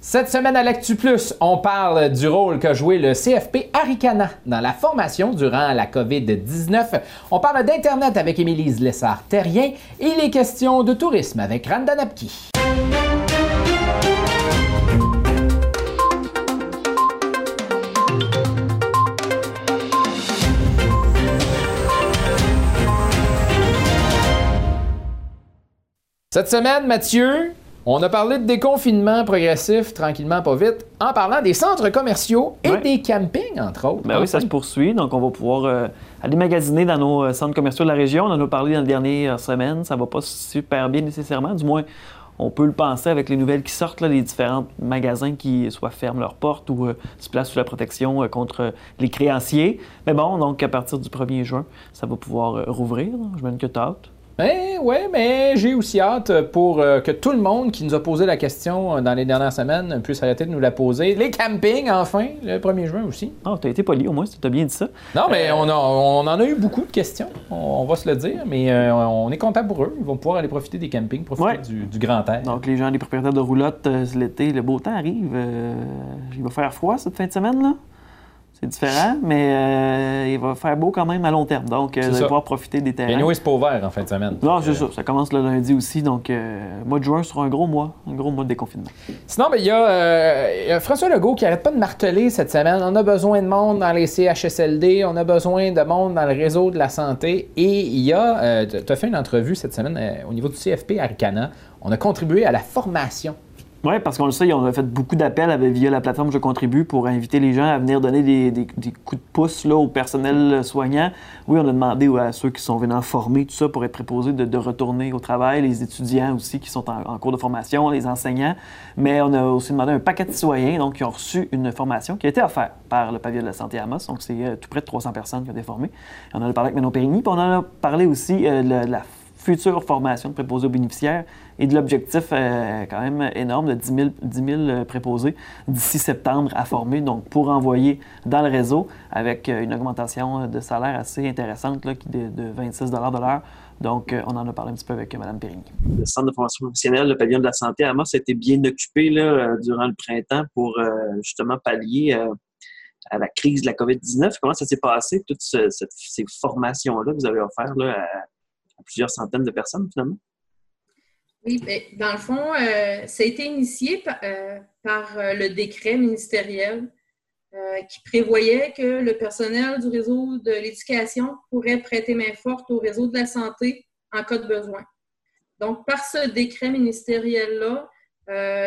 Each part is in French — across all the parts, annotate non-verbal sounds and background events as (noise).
Cette semaine à l'Actu Plus, on parle du rôle qu'a joué le CFP Aricana dans la formation durant la COVID-19. On parle d'Internet avec Émilise Lessard-Terrien et les questions de tourisme avec Randa Napki. Cette semaine, Mathieu, on a parlé de déconfinement progressif, tranquillement, pas vite, en parlant des centres commerciaux et Ouais. des campings, entre autres. Ben oui, ça se poursuit. Donc, on va pouvoir euh, aller magasiner dans nos euh, centres commerciaux de la région. On en a parlé dans les dernières semaines. Ça va pas super bien nécessairement. Du moins, on peut le penser avec les nouvelles qui sortent, là, les différents magasins qui soit ferment leurs portes ou euh, se placent sous la protection euh, contre les créanciers. Mais bon, donc à partir du 1er juin, ça va pouvoir euh, rouvrir. Je me que t'as hâte. Ben ouais, mais j'ai aussi hâte pour euh, que tout le monde qui nous a posé la question euh, dans les dernières semaines puisse arrêter de nous la poser. Les campings, enfin, le 1er juin aussi. Ah, t'as été poli au moins, t'as bien dit ça. Non, mais Euh, on, a- on en a eu beaucoup de questions, on, on va se le dire, mais euh, on est content pour eux. Ils vont pouvoir aller profiter des campings, profiter Ouais. du, du grand air. Donc, les gens, les propriétaires de roulottes, l'été, le beau temps arrive. il va faire froid cette fin de semaine, là? C'est différent, mais euh, il va faire beau quand même à long terme. Donc, euh, vous allez pouvoir profiter des Et terrains. nous, c'est pas ouvert en fin de semaine. non, c'est Euh, ça. Ça commence le lundi aussi. Donc, euh, mois de juin sera un gros mois. Un gros mois de déconfinement. Sinon, ben, il y, y a François Legault qui arrête pas de marteler cette semaine. On a besoin de monde dans les CHSLD, on a besoin de monde dans le réseau de la santé. Et il y a, tu as fait une entrevue cette semaine au niveau du CFP Arcana. On a contribué à la formation. Oui, parce qu'on le sait, on a fait beaucoup d'appels via la plateforme Je contribue pour inviter les gens à venir donner des, des- des coups de pouce là, au personnel soignant. Oui, on a demandé à ceux qui sont venus en former, tout ça, pour être préposés de, de retourner au travail, les étudiants aussi qui sont en, cours de formation, les enseignants. Mais on a aussi demandé un paquet de citoyens donc, qui ont reçu une formation qui a été offerte par le pavillon de la santé à Amos. Donc, c'est euh, tout près de 300 personnes qui ont été formées. On en a parlé avec Manon Périgny, puis on en a parlé aussi euh, de la, future formation de aux bénéficiaires et de l'objectif euh, quand même énorme de 10 000, 10 000, euh, préposés d'ici septembre à former, donc pour envoyer dans le réseau avec euh, une augmentation de salaire assez intéressante là, de, de 26 de l'heure. Donc, on en a parlé un petit peu avec Mme Périgny. le centre de formation professionnelle, le pavillon de la santé à Amos a été bien occupé durant le printemps pour justement pallier à la crise de la COVID-19. Comment ça s'est passé, toutes ces formations-là que vous avez offertes à plusieurs centaines de personnes finalement? Oui, ben, dans le fond, euh, ça a été initié par, euh, par, euh, le décret ministériel qui prévoyait que le personnel du réseau de l'éducation pourrait prêter main forte au réseau de la santé en cas de besoin. Donc, par ce décret ministériel-là,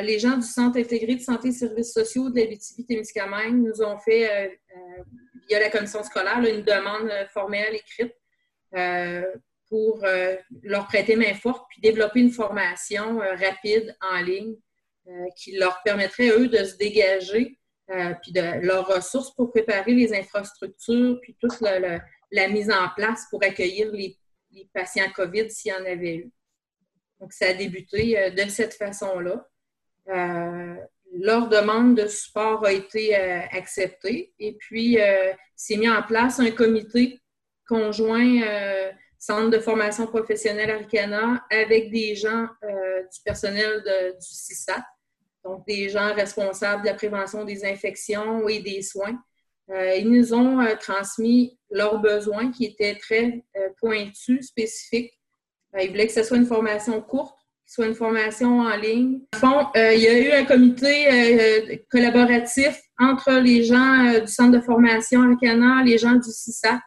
les gens du Centre intégré de santé et services sociaux de la témiscamingue nous ont fait, euh, euh, via la commission scolaire, une demande formelle écrite pour euh, leur prêter main forte puis développer une formation euh, rapide en ligne euh, qui leur permettrait, eux, de se dégager puis de leurs ressources pour préparer les infrastructures puis toute la, mise en place pour accueillir les, patients COVID s'il y en avait eu. Donc, ça a débuté de cette façon-là. Leur demande de support a été acceptée et puis euh, s'est mis en place un comité conjoint Centre de formation professionnelle Aricana avec des gens euh, du personnel du CISAT, donc des gens responsables de la prévention des infections et des soins. Euh, ils nous ont euh, transmis leurs besoins qui étaient très pointus, spécifiques. Ils voulaient que ce soit une formation courte, que ce soit une formation en ligne. Euh, il y a eu un comité collaboratif entre les gens du Centre de formation Aricana, les gens du CISAT,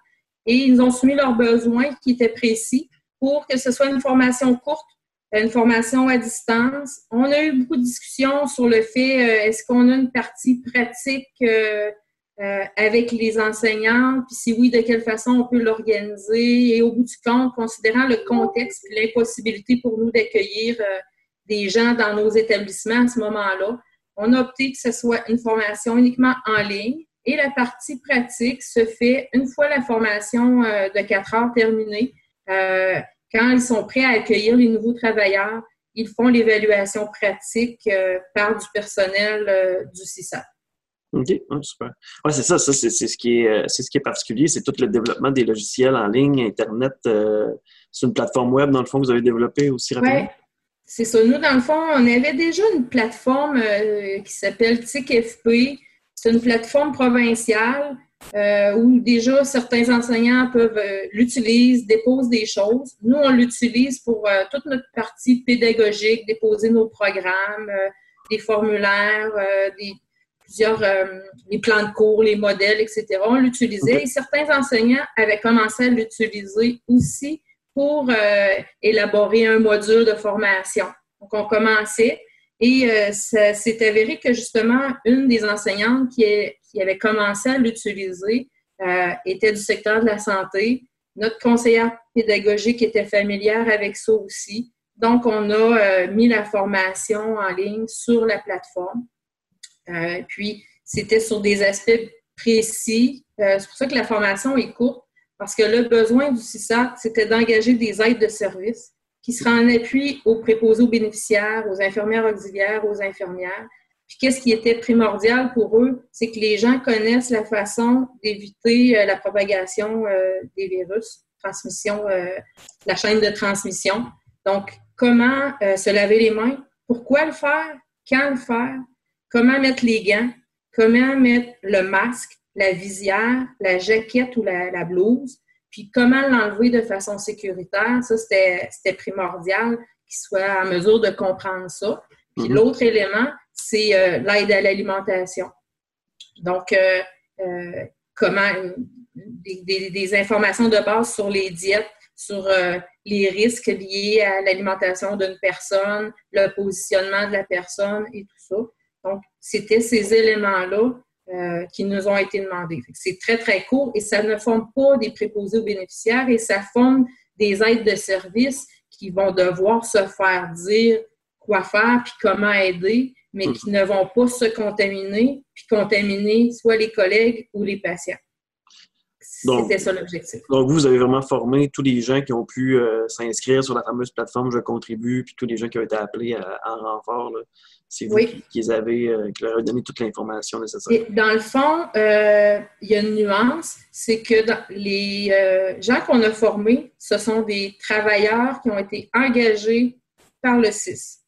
et ils ont soumis leurs besoins qui étaient précis pour que ce soit une formation courte, une formation à distance. On a eu beaucoup de discussions sur le fait, euh, est-ce qu'on a une partie pratique euh, euh, avec les enseignants, puis si oui, de quelle façon on peut l'organiser, et au bout du compte, considérant le contexte et l'impossibilité pour nous d'accueillir euh, des gens dans nos établissements à ce moment-là, on a opté que ce soit une formation uniquement en ligne, et la partie pratique se fait une fois la formation euh, de quatre heures terminée. Euh, quand ils sont prêts à accueillir les nouveaux travailleurs, ils font l'évaluation pratique euh, par du personnel du CISA. OK, Ah, super. Ouais, c'est ça, ça c'est ce qui est c'est ce qui est particulier, c'est tout le développement des logiciels en ligne, Internet. c'est une plateforme web, dans le fond, que vous avez développé aussi rapidement? Ouais. c'est ça. Nous, dans le fond, on avait déjà une plateforme euh, qui s'appelle TICFP. C'est une plateforme provinciale euh, où déjà certains enseignants peuvent euh, l'utiliser, déposent des choses. Nous, on l'utilise pour toute notre partie pédagogique, déposer nos programmes, des formulaires, des, plusieurs les plans de cours, les modèles, etc. On l'utilisait et certains enseignants avaient commencé à l'utiliser aussi pour euh, élaborer un module de formation. Donc, on commençait et euh, ça s'est avéré que justement, une des enseignantes qui, avait commencé à l'utiliser euh, était du secteur de la santé. Notre conseillère pédagogique était familière avec ça aussi. Donc, on a mis la formation en ligne sur la plateforme. puis, c'était sur des aspects précis. c'est pour ça que la formation est courte parce que le besoin du CISAT, c'était d'engager des aides de service qui seraient en appui aux préposés aux bénéficiaires, aux infirmières auxiliaires, aux infirmières. Puis qu'est-ce qui était primordial pour eux, c'est que les gens connaissent la façon d'éviter euh, la propagation euh, des virus, transmission, euh, la chaîne de transmission. Donc, comment se laver les mains, pourquoi le faire, quand le faire, comment mettre les gants, comment mettre le masque, la visière, la jaquette ou la, blouse, puis comment l'enlever de façon sécuritaire. Ça, c'était primordial qu'il soit en mesure de comprendre ça. Puis mhm. l'autre élément, c'est euh, l'aide à l'alimentation. Donc, euh, euh, comment des, informations de base sur les diètes, sur les risques liés à l'alimentation d'une personne, le positionnement de la personne et tout ça. Donc, c'était ces éléments-là euh, qui nous ont été demandés. C'est très, très court et ça ne forme pas des préposés aux bénéficiaires et ça forme des aides de service qui vont devoir se faire dire quoi faire puis comment aider, mais qui ne vont pas se contaminer puis contaminer soit les collègues ou les patients. C'était ça l'objectif. Donc, vous avez vraiment formé tous les gens qui ont pu euh, s'inscrire sur la fameuse plateforme Je contribue, puis tous les gens qui ont été appelés en renfort. C'est vous qui, les avez, euh, qui leur avez donné toute l'information nécessaire. dans le fond, euh, il y a une nuance, c'est que les gens qu'on a formés, ce sont des travailleurs qui ont été engagés par le CIS.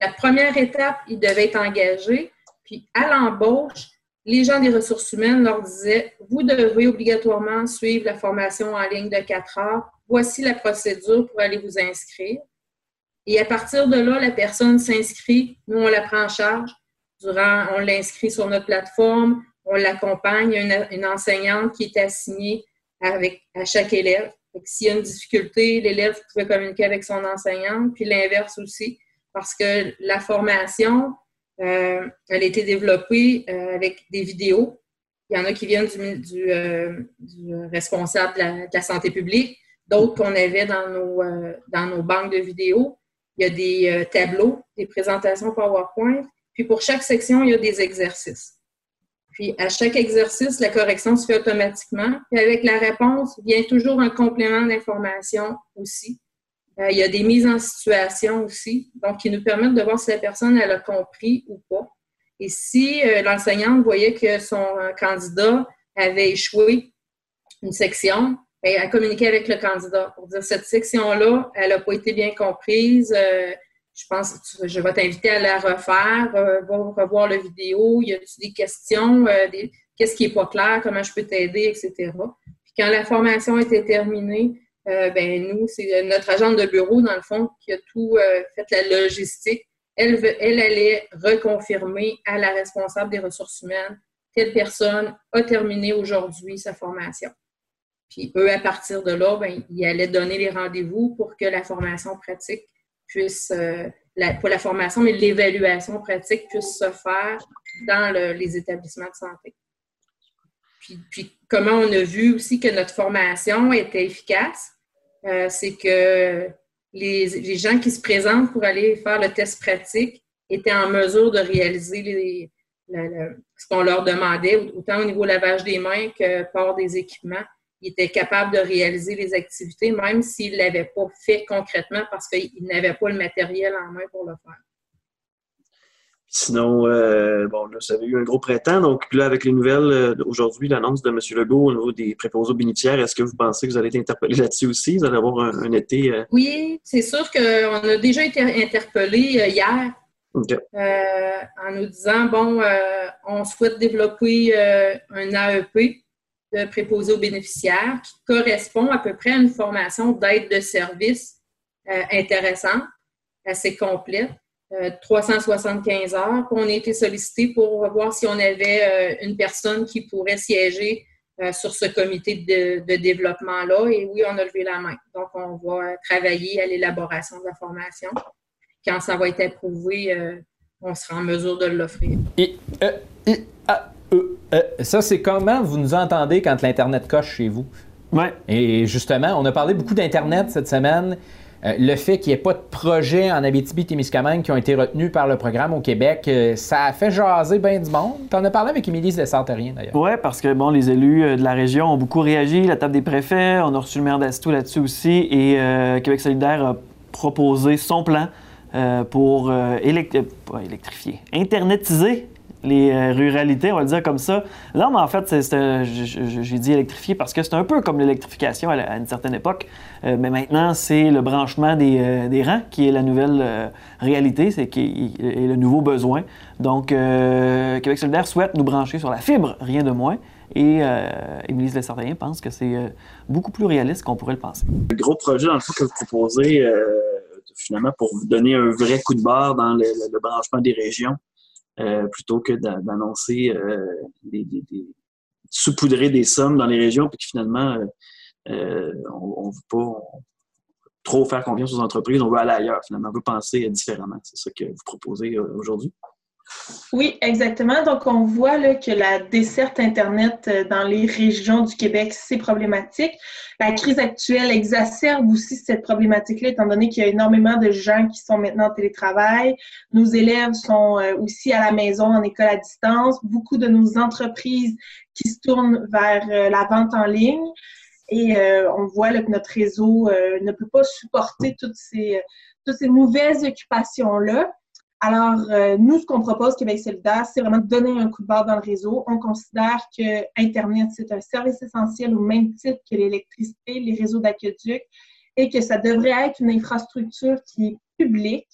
La première étape, ils devaient être engagés, puis à l'embauche, les gens des ressources humaines leur disaient, vous devez obligatoirement suivre la formation en ligne de 4 heures. Voici la procédure pour aller vous inscrire. Et à partir de là, la personne s'inscrit. Nous, on la prend en charge. Durant, on l'inscrit sur notre plateforme. On l'accompagne. Il y a une, enseignante qui est assignée avec, à chaque élève. S'il y a une difficulté, l'élève pouvait communiquer avec son enseignante, puis l'inverse aussi, parce que la formation, euh, elle a été développée euh, avec des vidéos. Il y en a qui viennent du, euh, responsable de la, santé publique, d'autres qu'on avait dans nos, dans nos banques de vidéos. Il y a des tableaux, des présentations PowerPoint. Puis pour chaque section, il y a des exercices. Puis à chaque exercice, la correction se fait automatiquement. Puis avec la réponse, vient toujours un complément d'information aussi. Euh, il y a des mises en situation aussi, donc qui nous permettent de voir si la personne elle a compris ou pas. Et si euh, l'enseignante voyait que son candidat avait échoué une section, ben, elle communiquait avec le candidat pour dire cette section-là, elle n'a pas été bien comprise. Euh, je pense, je vais t'inviter à la refaire, va revoir la vidéo. Y a-t-il des questions? Qu'est-ce qui n'est pas clair? Comment je peux t'aider, etc. Puis quand la formation était terminée, euh, ben, nous, c'est notre agente de bureau, dans le fond, qui a tout euh, fait la logistique. Elle, elle allait reconfirmer à la responsable des ressources humaines telle personne a terminé aujourd'hui sa formation. Puis eux, à partir de là, ben, ils allaient donner les rendez-vous pour que la formation pratique puisse, euh, la, pas la formation, mais l'évaluation pratique puisse se faire dans les établissements de santé. Puis, puis, comment on a vu aussi que notre formation était efficace, euh, c'est que les, gens qui se présentent pour aller faire le test pratique étaient en mesure de réaliser ce qu'on leur demandait, autant au niveau lavage des mains que port des équipements. Ils étaient capables de réaliser les activités, même s'ils ne l'avaient pas fait concrètement parce qu'ils n'avaient pas le matériel en main pour le faire. Sinon, euh, bon, là, ça avait eu un gros printemps. Donc, là, avec les nouvelles euh, aujourd'hui, l'annonce de M. Legault au niveau des préposés aux bénéficiaires, est-ce que vous pensez que vous allez être interpellé là-dessus aussi? Vous allez avoir un, été. Euh, oui, c'est sûr qu'on a déjà été interpellé hier. en nous disant, bon, on souhaite développer un AEP de préposé aux bénéficiaires qui correspond à peu près à une formation d'aide de service intéressante, assez complète. 375 euh, heures. on a été sollicité pour voir si on avait euh, une personne qui pourrait siéger euh, sur ce comité de, développement-là. Et oui, on a levé la main. Donc, on va travailler à l'élaboration de la formation. Quand ça va être approuvé, on sera en mesure de l'offrir. Et, ça, c'est comment vous nous entendez quand l'Internet coche chez vous? Oui. Et justement, on a parlé beaucoup d'Internet cette semaine. Euh, le fait qu'il n'y ait pas de projet en Abitibi-Témiscamingue qui ont été retenus par le programme au Québec, euh, ça a fait jaser bien du monde. Tu en as parlé avec Émilie Desarteriens, d'ailleurs. Oui, parce que bon, les élus euh, de la région ont beaucoup réagi, la table des préfets, on a reçu le maire d'Astou là-dessus aussi, et Québec solidaire a proposé son plan pour électrifier, internetiser les euh, ruralités, on va le dire comme ça. Non, mais en fait, j'ai dit électrifié parce que c'est un peu comme l'électrification à, une certaine époque. Euh, mais maintenant, c'est le branchement des, euh, des, rangs qui est la nouvelle réalité, c'est le nouveau besoin. Donc, Québec solidaire souhaite nous brancher sur la fibre, rien de moins. Et Émilie Lessardien pense que c'est beaucoup plus réaliste qu'on pourrait le penser. Le gros projet, dans le fond, que vous proposez, finalement, pour donner un vrai coup de barre dans le branchement des régions, plutôt que d'annoncer euh, des, des, des, saupoudrer des sommes dans les régions, puis que finalement, euh, on ne veut pas trop faire confiance aux entreprises, on veut aller ailleurs, finalement, on veut penser différemment. C'est ça que vous proposez aujourd'hui? Oui, exactement. Donc, on voit là, que la desserte Internet euh, dans les régions du Québec, c'est problématique. La crise actuelle exacerbe aussi cette problématique-là, étant donné qu'il y a énormément de gens qui sont maintenant en télétravail. Nos élèves sont euh, aussi à la maison, en école à distance. Beaucoup de nos entreprises qui se tournent vers euh, la vente en ligne. Et on voit là, que notre réseau ne peut pas supporter toutes ces, toutes ces nouvelles occupations-là. Alors, euh, nous, ce qu'on propose, Québec solidaire, c'est vraiment de donner un coup de barre dans le réseau. On considère que Internet, c'est un service essentiel au même titre que l'électricité, les réseaux d'aqueduc, et que ça devrait être une infrastructure qui est publique.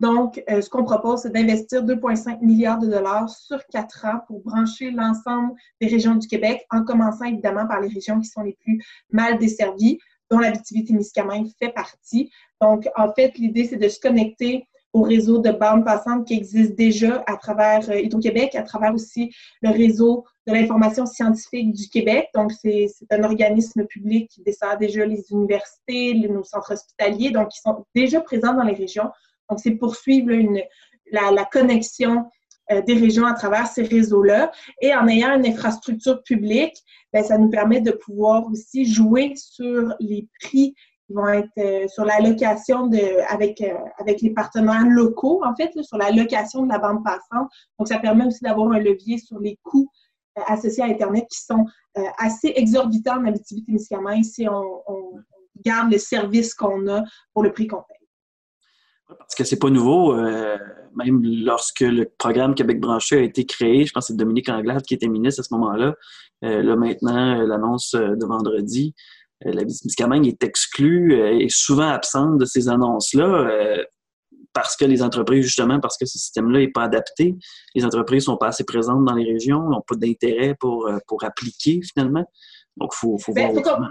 Donc, euh, ce qu'on propose, c'est d'investir 2,5 milliards de dollars sur quatre ans pour brancher l'ensemble des régions du Québec, en commençant évidemment par les régions qui sont les plus mal desservies, dont la l'Abitibi-Témiscamingue fait partie. Donc, en fait, l'idée, c'est de se connecter au réseau de bandes passantes qui existe déjà à travers euh, Hydro-Québec, à travers aussi le réseau de l'information scientifique du Québec. Donc, c'est un organisme public qui dessert déjà les universités, nos centres hospitaliers, donc qui sont déjà présents dans les régions. Donc, c'est poursuivre une, la, la, connexion euh, des régions à travers ces réseaux-là. Et en ayant une infrastructure publique, bien, ça nous permet de pouvoir aussi jouer sur les prix vont être euh, sur la location de, avec, euh, avec les partenaires locaux, en fait, sur la location de la bande passante. Donc, ça permet aussi d'avoir un levier sur les coûts euh, associés à Internet qui sont assez exorbitants en Abitibi-Témiscamingue si on, on, garde le service qu'on a pour le prix qu'on paye. Parce que c'est pas nouveau. même lorsque le programme Québec branché a été créé, je pense que c'est Dominique Anglade qui était ministre à ce moment-là. là, maintenant, l'annonce de vendredi, la Témiscamingue est exclue euh, et souvent absente de ces annonces-là euh, parce que les entreprises, justement, parce que ce système-là n'est pas adapté, les entreprises sont pas assez présentes dans les régions, n'ont pas d'intérêt pour, pour appliquer finalement. Donc, il faut, faut ben, voir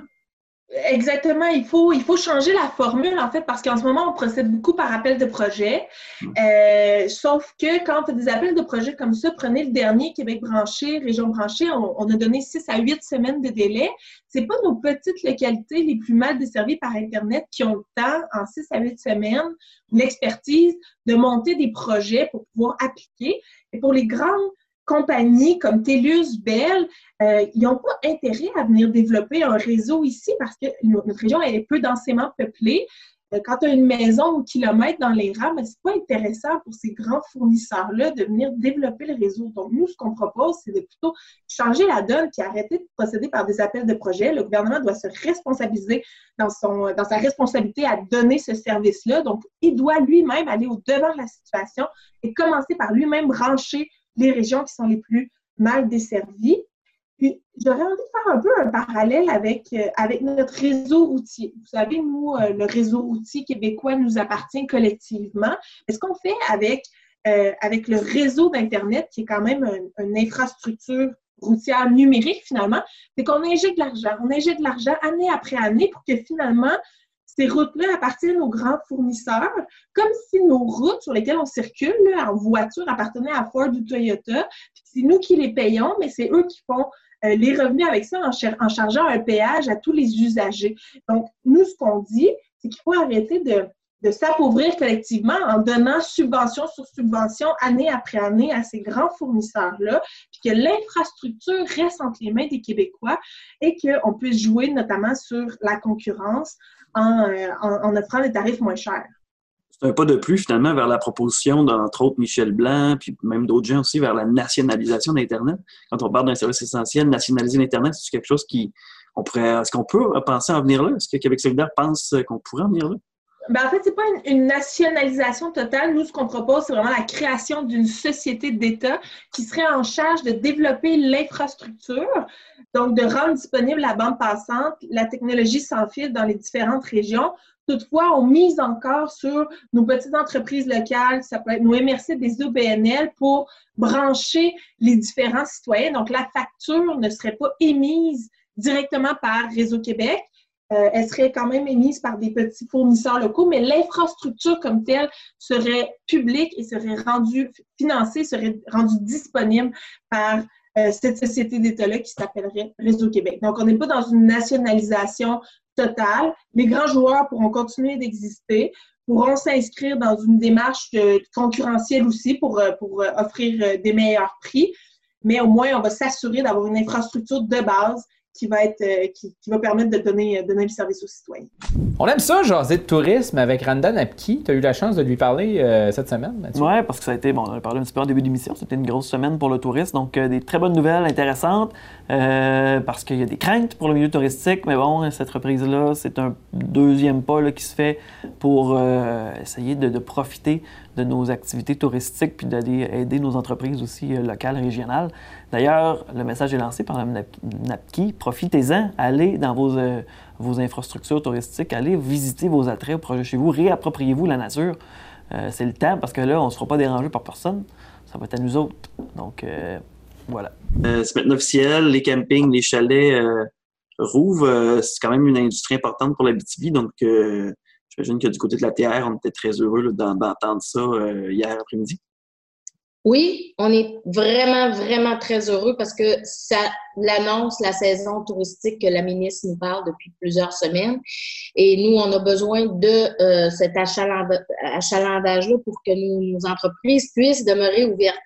Exactement, il faut, il faut changer la formule en fait parce qu'en ce moment on procède beaucoup par appel de projet. Hmm. Euh, sauf que quand on fait des appels de projet comme ça, prenez le dernier Québec branché, région branchée, on, a donné 6 à 8 semaines de délai. C'est pas nos petites localités les plus mal desservies par Internet qui ont le temps en 6 à 8 semaines, l'expertise de monter des projets pour pouvoir appliquer. Et pour les grandes compagnies comme TELUS, Bell, euh, ils n'ont pas intérêt à venir développer un réseau ici parce que notre région est peu densément peuplée. euh, quand tu as une maison au kilomètre dans les rangs, ce n'est pas intéressant pour ces grands fournisseurs-là de venir développer le réseau. Donc, nous, ce qu'on propose, c'est de plutôt changer la donne et arrêter de procéder par des appels de projet. Le gouvernement doit se responsabiliser dans, son, dans sa responsabilité à donner ce service-là. Donc, il doit lui-même aller au-devant de la situation et commencer par lui-même brancher les régions qui sont les plus mal desservies. Puis, j'aurais envie de faire un peu un parallèle avec, euh, avec notre réseau routier. Vous savez, nous, euh, le réseau routier québécois nous appartient collectivement. Mais ce qu'on fait avec, euh, avec le réseau d'Internet, qui est quand même une infrastructure routière numérique, finalement, c'est qu'on injecte de l'argent. On injecte de l'argent année après année pour que finalement, ces routes-là appartiennent aux grands fournisseurs, comme si nos routes sur lesquelles on circule en voiture appartenaient à Ford ou Toyota. C'est nous qui les payons, mais c'est eux qui font euh, les revenus avec ça en, chargeant un péage à tous les usagers. Donc, nous, ce qu'on dit, c'est qu'il faut arrêter de, de s'appauvrir collectivement en donnant subvention sur subvention année après année à ces grands fournisseurs-là, puis que l'infrastructure reste entre les mains des Québécois et qu'on puisse jouer notamment sur la concurrence en, euh, en offrant des tarifs moins chers un pas de plus finalement vers la proposition d'entre autres Michel Blanc, puis même d'autres gens aussi vers la nationalisation d'Internet. Quand on parle d'un service essentiel, nationaliser l'Internet, c'est quelque chose qui on pourrait. Est-ce qu'on peut penser en venir là? Est-ce que Québec solidaire pense qu'on pourrait en venir là? Ben, en fait, ce n'est pas une, nationalisation totale. Nous, ce qu'on propose, c'est vraiment la création d'une société d'État qui serait en charge de développer l'infrastructure, donc de rendre disponible la bande passante, la technologie sans fil dans les différentes régions Toutefois, on mise encore sur nos petites entreprises locales, ça peut être nos MRC des OBNL pour brancher les différents citoyens. Donc, la facture ne serait pas émise directement par Réseau Québec. Euh, elle serait quand même émise par des petits fournisseurs locaux, mais l'infrastructure comme telle serait publique et serait rendue financée, serait rendue disponible par euh, cette société d'État-là qui s'appellerait Réseau Québec. Donc, on n'est pas dans une nationalisation totale. Les grands joueurs pourront continuer d'exister, pourront s'inscrire dans une démarche concurrentielle aussi pour, euh, pour euh, offrir des meilleurs prix, mais au moins, on va s'assurer d'avoir une infrastructure de base qui va, être, euh, qui, va permettre de donner, euh, donner le service aux citoyens. On aime ça, jaser de tourisme avec Randan Apki. Tu as eu la chance de lui parler euh, cette semaine, Mathieu? Oui, parce que ça a été, bon, on a parlé un petit peu en début d'émission, c'était une grosse semaine pour le tourisme, donc des très bonnes nouvelles, intéressantes, parce qu'il y a des craintes pour le milieu touristique, mais bon, cette reprise-là, c'est un deuxième pas qui se fait pour essayer de, de, profiter de nos activités touristiques puis d'aller aider nos entreprises aussi locales, régionales. D'ailleurs, le message est lancé par la NAPKI. Profitez-en, allez dans vos, euh, vos, infrastructures touristiques, allez visiter vos attraits au projet chez vous, réappropriez-vous la nature. Euh, c'est le temps parce que là, on ne sera pas dérangé par personne. Ça va être à nous autres. Donc, euh, voilà. c'est maintenant officiel. Les campings, les chalets rouvrent. c'est quand même une industrie importante pour la BTV. Donc, j'imagine que du côté de la TR, on était très heureux d'entendre ça hier après-midi. Oui, on est vraiment, vraiment très heureux parce que ça l'annonce la saison touristique que la ministre nous parle depuis plusieurs semaines. Et nous, on a besoin de euh, cet achalandage-là pour que nos entreprises puissent demeurer ouvertes.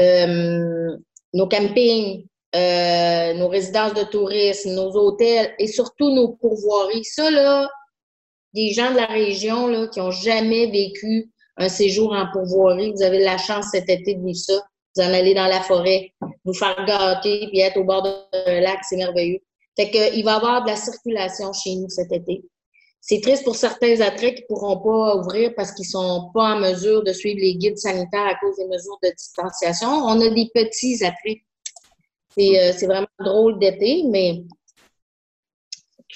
Euh, nos campings, euh, nos résidences de tourisme, nos hôtels et surtout nos pourvoiries. Ça, là, des gens de la région là, qui ont jamais vécu un séjour en pourvoirie. Vous avez la chance cet été de vivre ça. Vous en allez dans la forêt, vous faire gâter, puis être au bord d'un lac, c'est merveilleux. Fait qu'il va y avoir de la circulation chez nous cet été. C'est triste pour certains attraits qui ne pourront pas ouvrir parce qu'ils ne sont pas en mesure de suivre les guides sanitaires à cause des mesures de distanciation. On a des petits attraits. C'est euh, vraiment drôle d'été, mais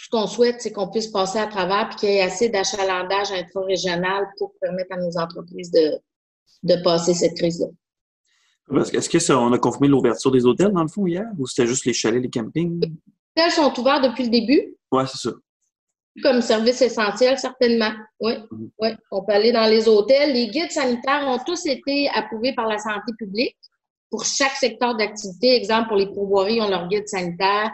ce qu'on souhaite, c'est qu'on puisse passer à travers et qu'il y ait assez d'achalandage intra-régional pour permettre à nos entreprises de, de passer cette crise-là. Est-ce qu'on a confirmé l'ouverture des hôtels, dans le fond, hier, ou c'était juste les chalets, les campings? Les hôtels sont ouverts depuis le début. Oui, c'est ça. Comme service essentiel, certainement. Oui, mhm. oui. On peut aller dans les hôtels. Les guides sanitaires ont tous été approuvés par la santé publique pour chaque secteur d'activité. Exemple, pour les pourvoiries, on leur guide sanitaire.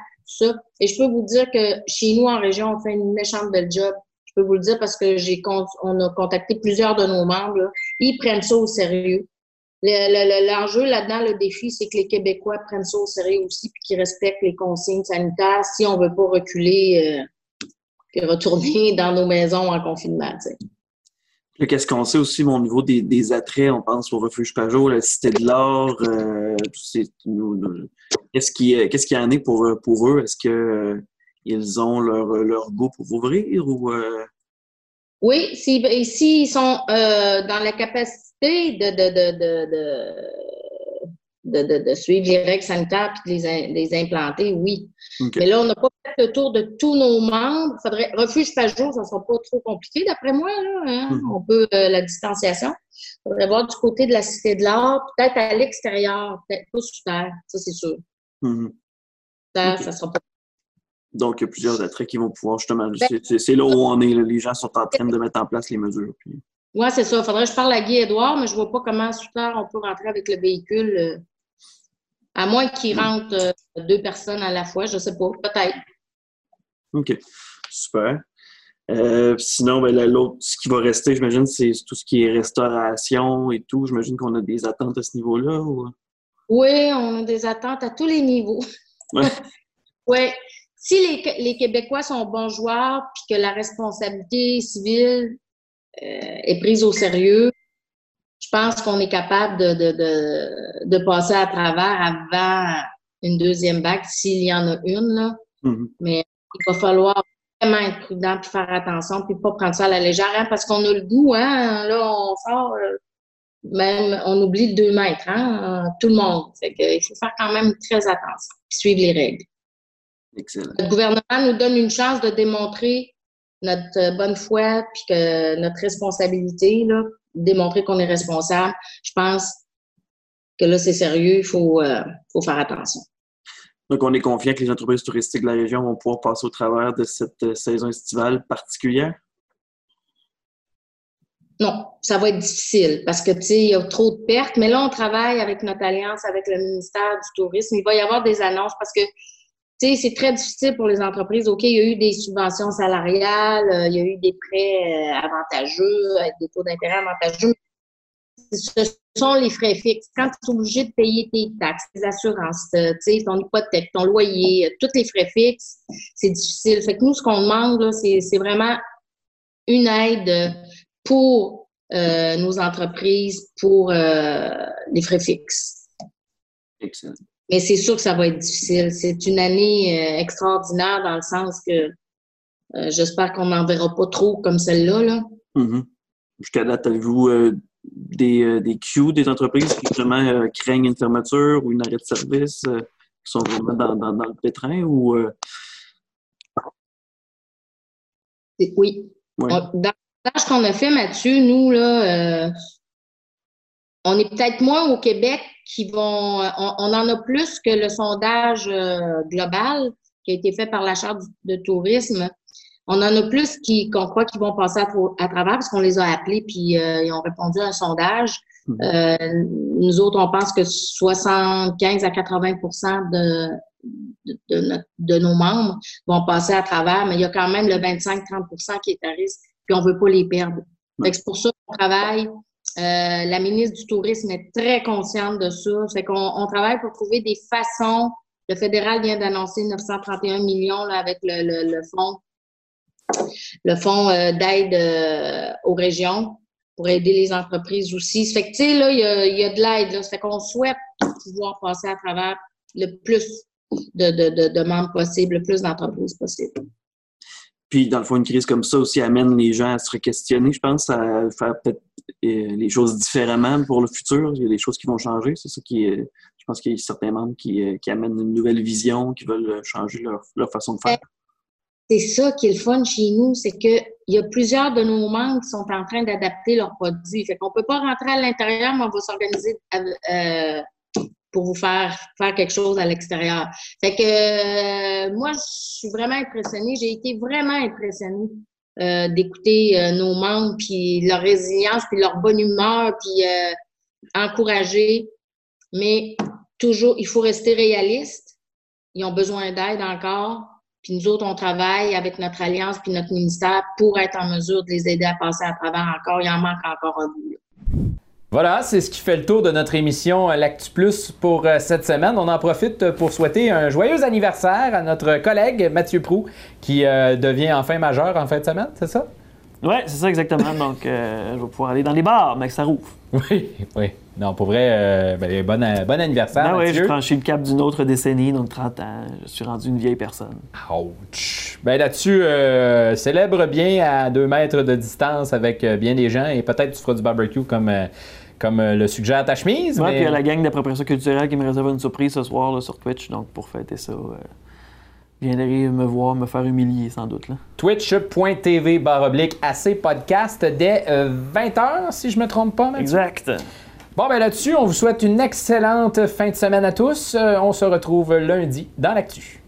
Et je peux vous dire que chez nous, en région, on fait une méchante belle job. Je peux vous le dire parce que j'ai on a contacté plusieurs de nos membres. Ils prennent ça au sérieux. L'enjeu là-dedans, le défi, c'est que les Québécois prennent ça au sérieux aussi puis qu'ils respectent les consignes sanitaires si on ne veut pas reculer euh, puis retourner dans nos maisons en confinement. Qu'est-ce qu'on sait aussi au niveau des, attraits? On pense au refuge Pajot, la Cité de l'Or. Euh, qu'est-ce qui, qu'est-ce qui en est pour, pour eux? Est-ce qu'ils ont leur, leur goût pour ouvrir ou. Oui, s'ils si, sont dans la capacité de, de de, de, de, suivre les règles sanitaires et de les, implanter, oui. Mais là, on n'a pas fait le tour de tous nos membres. Faudrait, refuge par jour, ça ne sera pas trop compliqué, d'après moi. Là, hein. mhm. On peut, euh, la distanciation. Il faudrait voir du côté de la Cité de l'Art, peut-être à l'extérieur, peut-être pas sous terre, ça, c'est sûr. Mhm. Ça, ça sera pas donc, il y a plusieurs attraits qui vont pouvoir justement. Ben c'est là où on est. Les gens sont en train de mettre en place les mesures. Oui, c'est ça. Il faudrait que je parle à Guy Edouard, mais je ne vois pas comment sous terre on peut rentrer avec le véhicule. À moins qu'il rentre euh, deux personnes à la fois, je ne sais pas, peut-être. OK. Super. Euh, sinon, ben, l'autre, ce qui va rester, j'imagine, c'est tout ce qui est restauration et tout. J'imagine qu'on a des attentes à ce niveau-là. Oui, on a des attentes à tous les niveaux. Oui. (laughs) ouais. Si les, les, Québécois sont bons joueurs puis que la responsabilité civile euh, est prise au sérieux, pense qu'on est capable de, de, de, de, passer à travers avant une deuxième vague, s'il y en a une. Là. Mm-hmm. Mais il va falloir vraiment être prudent puis faire attention puis pas prendre ça à la légère hein, parce qu'on a le goût, hein, là, on sort, euh, même, on oublie le deux mètres, hein, tout le monde. Fait que, il faut faire quand même très attention puis suivre les règles. Excellent. Le gouvernement nous donne une chance de démontrer notre bonne foi puis que notre responsabilité, là, démontrer qu'on est responsable, je pense que là, c'est sérieux, il faut, euh, faut faire attention. Donc, on est confiant que les entreprises touristiques de la région vont pouvoir passer au travers de cette euh, saison estivale particulière? Non, ça va être difficile parce que, tu sais, il y a trop de pertes. Mais là, on travaille avec notre alliance, avec le ministère du Tourisme. Il va y avoir des annonces parce que c'est très difficile pour les entreprises. OK, il y a eu des subventions salariales, euh, il y a eu des prêts euh, avantageux, avec des taux d'intérêt avantageux. Ce sont les frais fixes. Quand tu es obligé de payer tes taxes, tes assurances, euh, ton hypothèque, ton loyer, tous les frais fixes, c'est difficile. Fait que nous, ce qu'on demande, c'est vraiment une aide pour nos entreprises, pour les frais fixes. Excellent. Mais c'est sûr que ça va être difficile. C'est une année euh, extraordinaire dans le sens que euh, j'espère qu'on n'en verra pas trop comme celle-là. Là. Mm-hmm. Jusqu'à date, avez-vous euh, des, des queues des entreprises qui vraiment craignent une fermeture ou une arrêt de service qui sont vraiment dans, dans, le pétrin ou Oui. dans le qu'on a fait, Mathieu, nous, là, on est peut-être moins au Québec qui vont. On, en a plus que le sondage euh, global qui a été fait par la Charte de tourisme. On en a plus qui qu'on croit qu'ils vont passer à, travers parce qu'on les a appelés puis euh, ils ont répondu à un sondage. Mhm. Euh, nous autres, on pense que 75 à 80 de, de, de, nos membres vont passer à travers, mais il y a quand même le 25-30% qui est à risque, puis on veut pas les perdre. C'est pour ça qu'on travaille euh, la ministre du Tourisme est très consciente de ça. Fait qu'on on travaille pour trouver des façons. Le fédéral vient d'annoncer 931 millions là, avec le, le, fonds euh, d'aide euh, aux régions pour aider les entreprises aussi. Ça fait que, là, il y a, de l'aide. Ça fait qu'on souhaite pouvoir passer à travers le plus de, de, de demandes possibles, le plus d'entreprises possibles. Puis, dans le fond, une crise comme ça aussi amène les gens à se questionner, je pense, à faire peut-être euh, les choses différemment pour le futur. Il y a des choses qui vont changer. C'est ça qui est, je pense qu'il y a certains membres qui, euh, amènent une nouvelle vision, qui veulent changer leur, façon de faire. C'est ça qui est le fun chez nous, c'est qu'il y a plusieurs de nos membres qui sont en train d'adapter leurs produits. Fait qu'on peut pas rentrer à l'intérieur, mais on va s'organiser euh, pour vous faire faire quelque chose à l'extérieur. Fait que euh, moi, je suis vraiment impressionnée. J'ai été vraiment impressionnée euh, d'écouter euh, nos membres, puis leur résilience, puis leur bonne humeur, puis encourager. Mais toujours, il faut rester réaliste. Ils ont besoin d'aide encore. Puis nous autres, on travaille avec notre alliance puis notre ministère pour être en mesure de les aider à passer à travers encore. Il en manque encore un bout. Voilà, c'est ce qui fait le tour de notre émission euh, L'Actu Plus pour euh, cette semaine. On en profite pour souhaiter un joyeux anniversaire à notre collègue Mathieu Prou, qui euh, devient enfin majeur en fin de semaine, c'est ça? Oui, c'est ça exactement. Donc, euh, je vais pouvoir aller dans les bars, mais que ça rouvre. (laughs) Oui, oui. Non, pour vrai, euh, ben, bon, euh, bon anniversaire, Ah oui, j'ai Mathieu. franchi le cap d'une autre décennie, donc 30 ans. Je suis rendu une vieille personne. Ouch. Ben là-dessus, euh, célèbre bien à deux mètres de distance avec bien des gens et peut-être tu feras du barbecue comme, comme le suggère ta chemise. Ouais, mais- puis il y a la gang d'appropriation culturelle qui me réserve une surprise ce soir là, sur Twitch, donc pour fêter ça, euh, viendrez me voir, me faire humilier sans doute. Là. Twitch.tv barre oblique AC podcast dès 20h, si je me trompe pas, Mathieu. Exact. Bon, ben là-dessus, on vous souhaite une excellente fin de semaine à tous. Euh, on se retrouve lundi dans l'actu.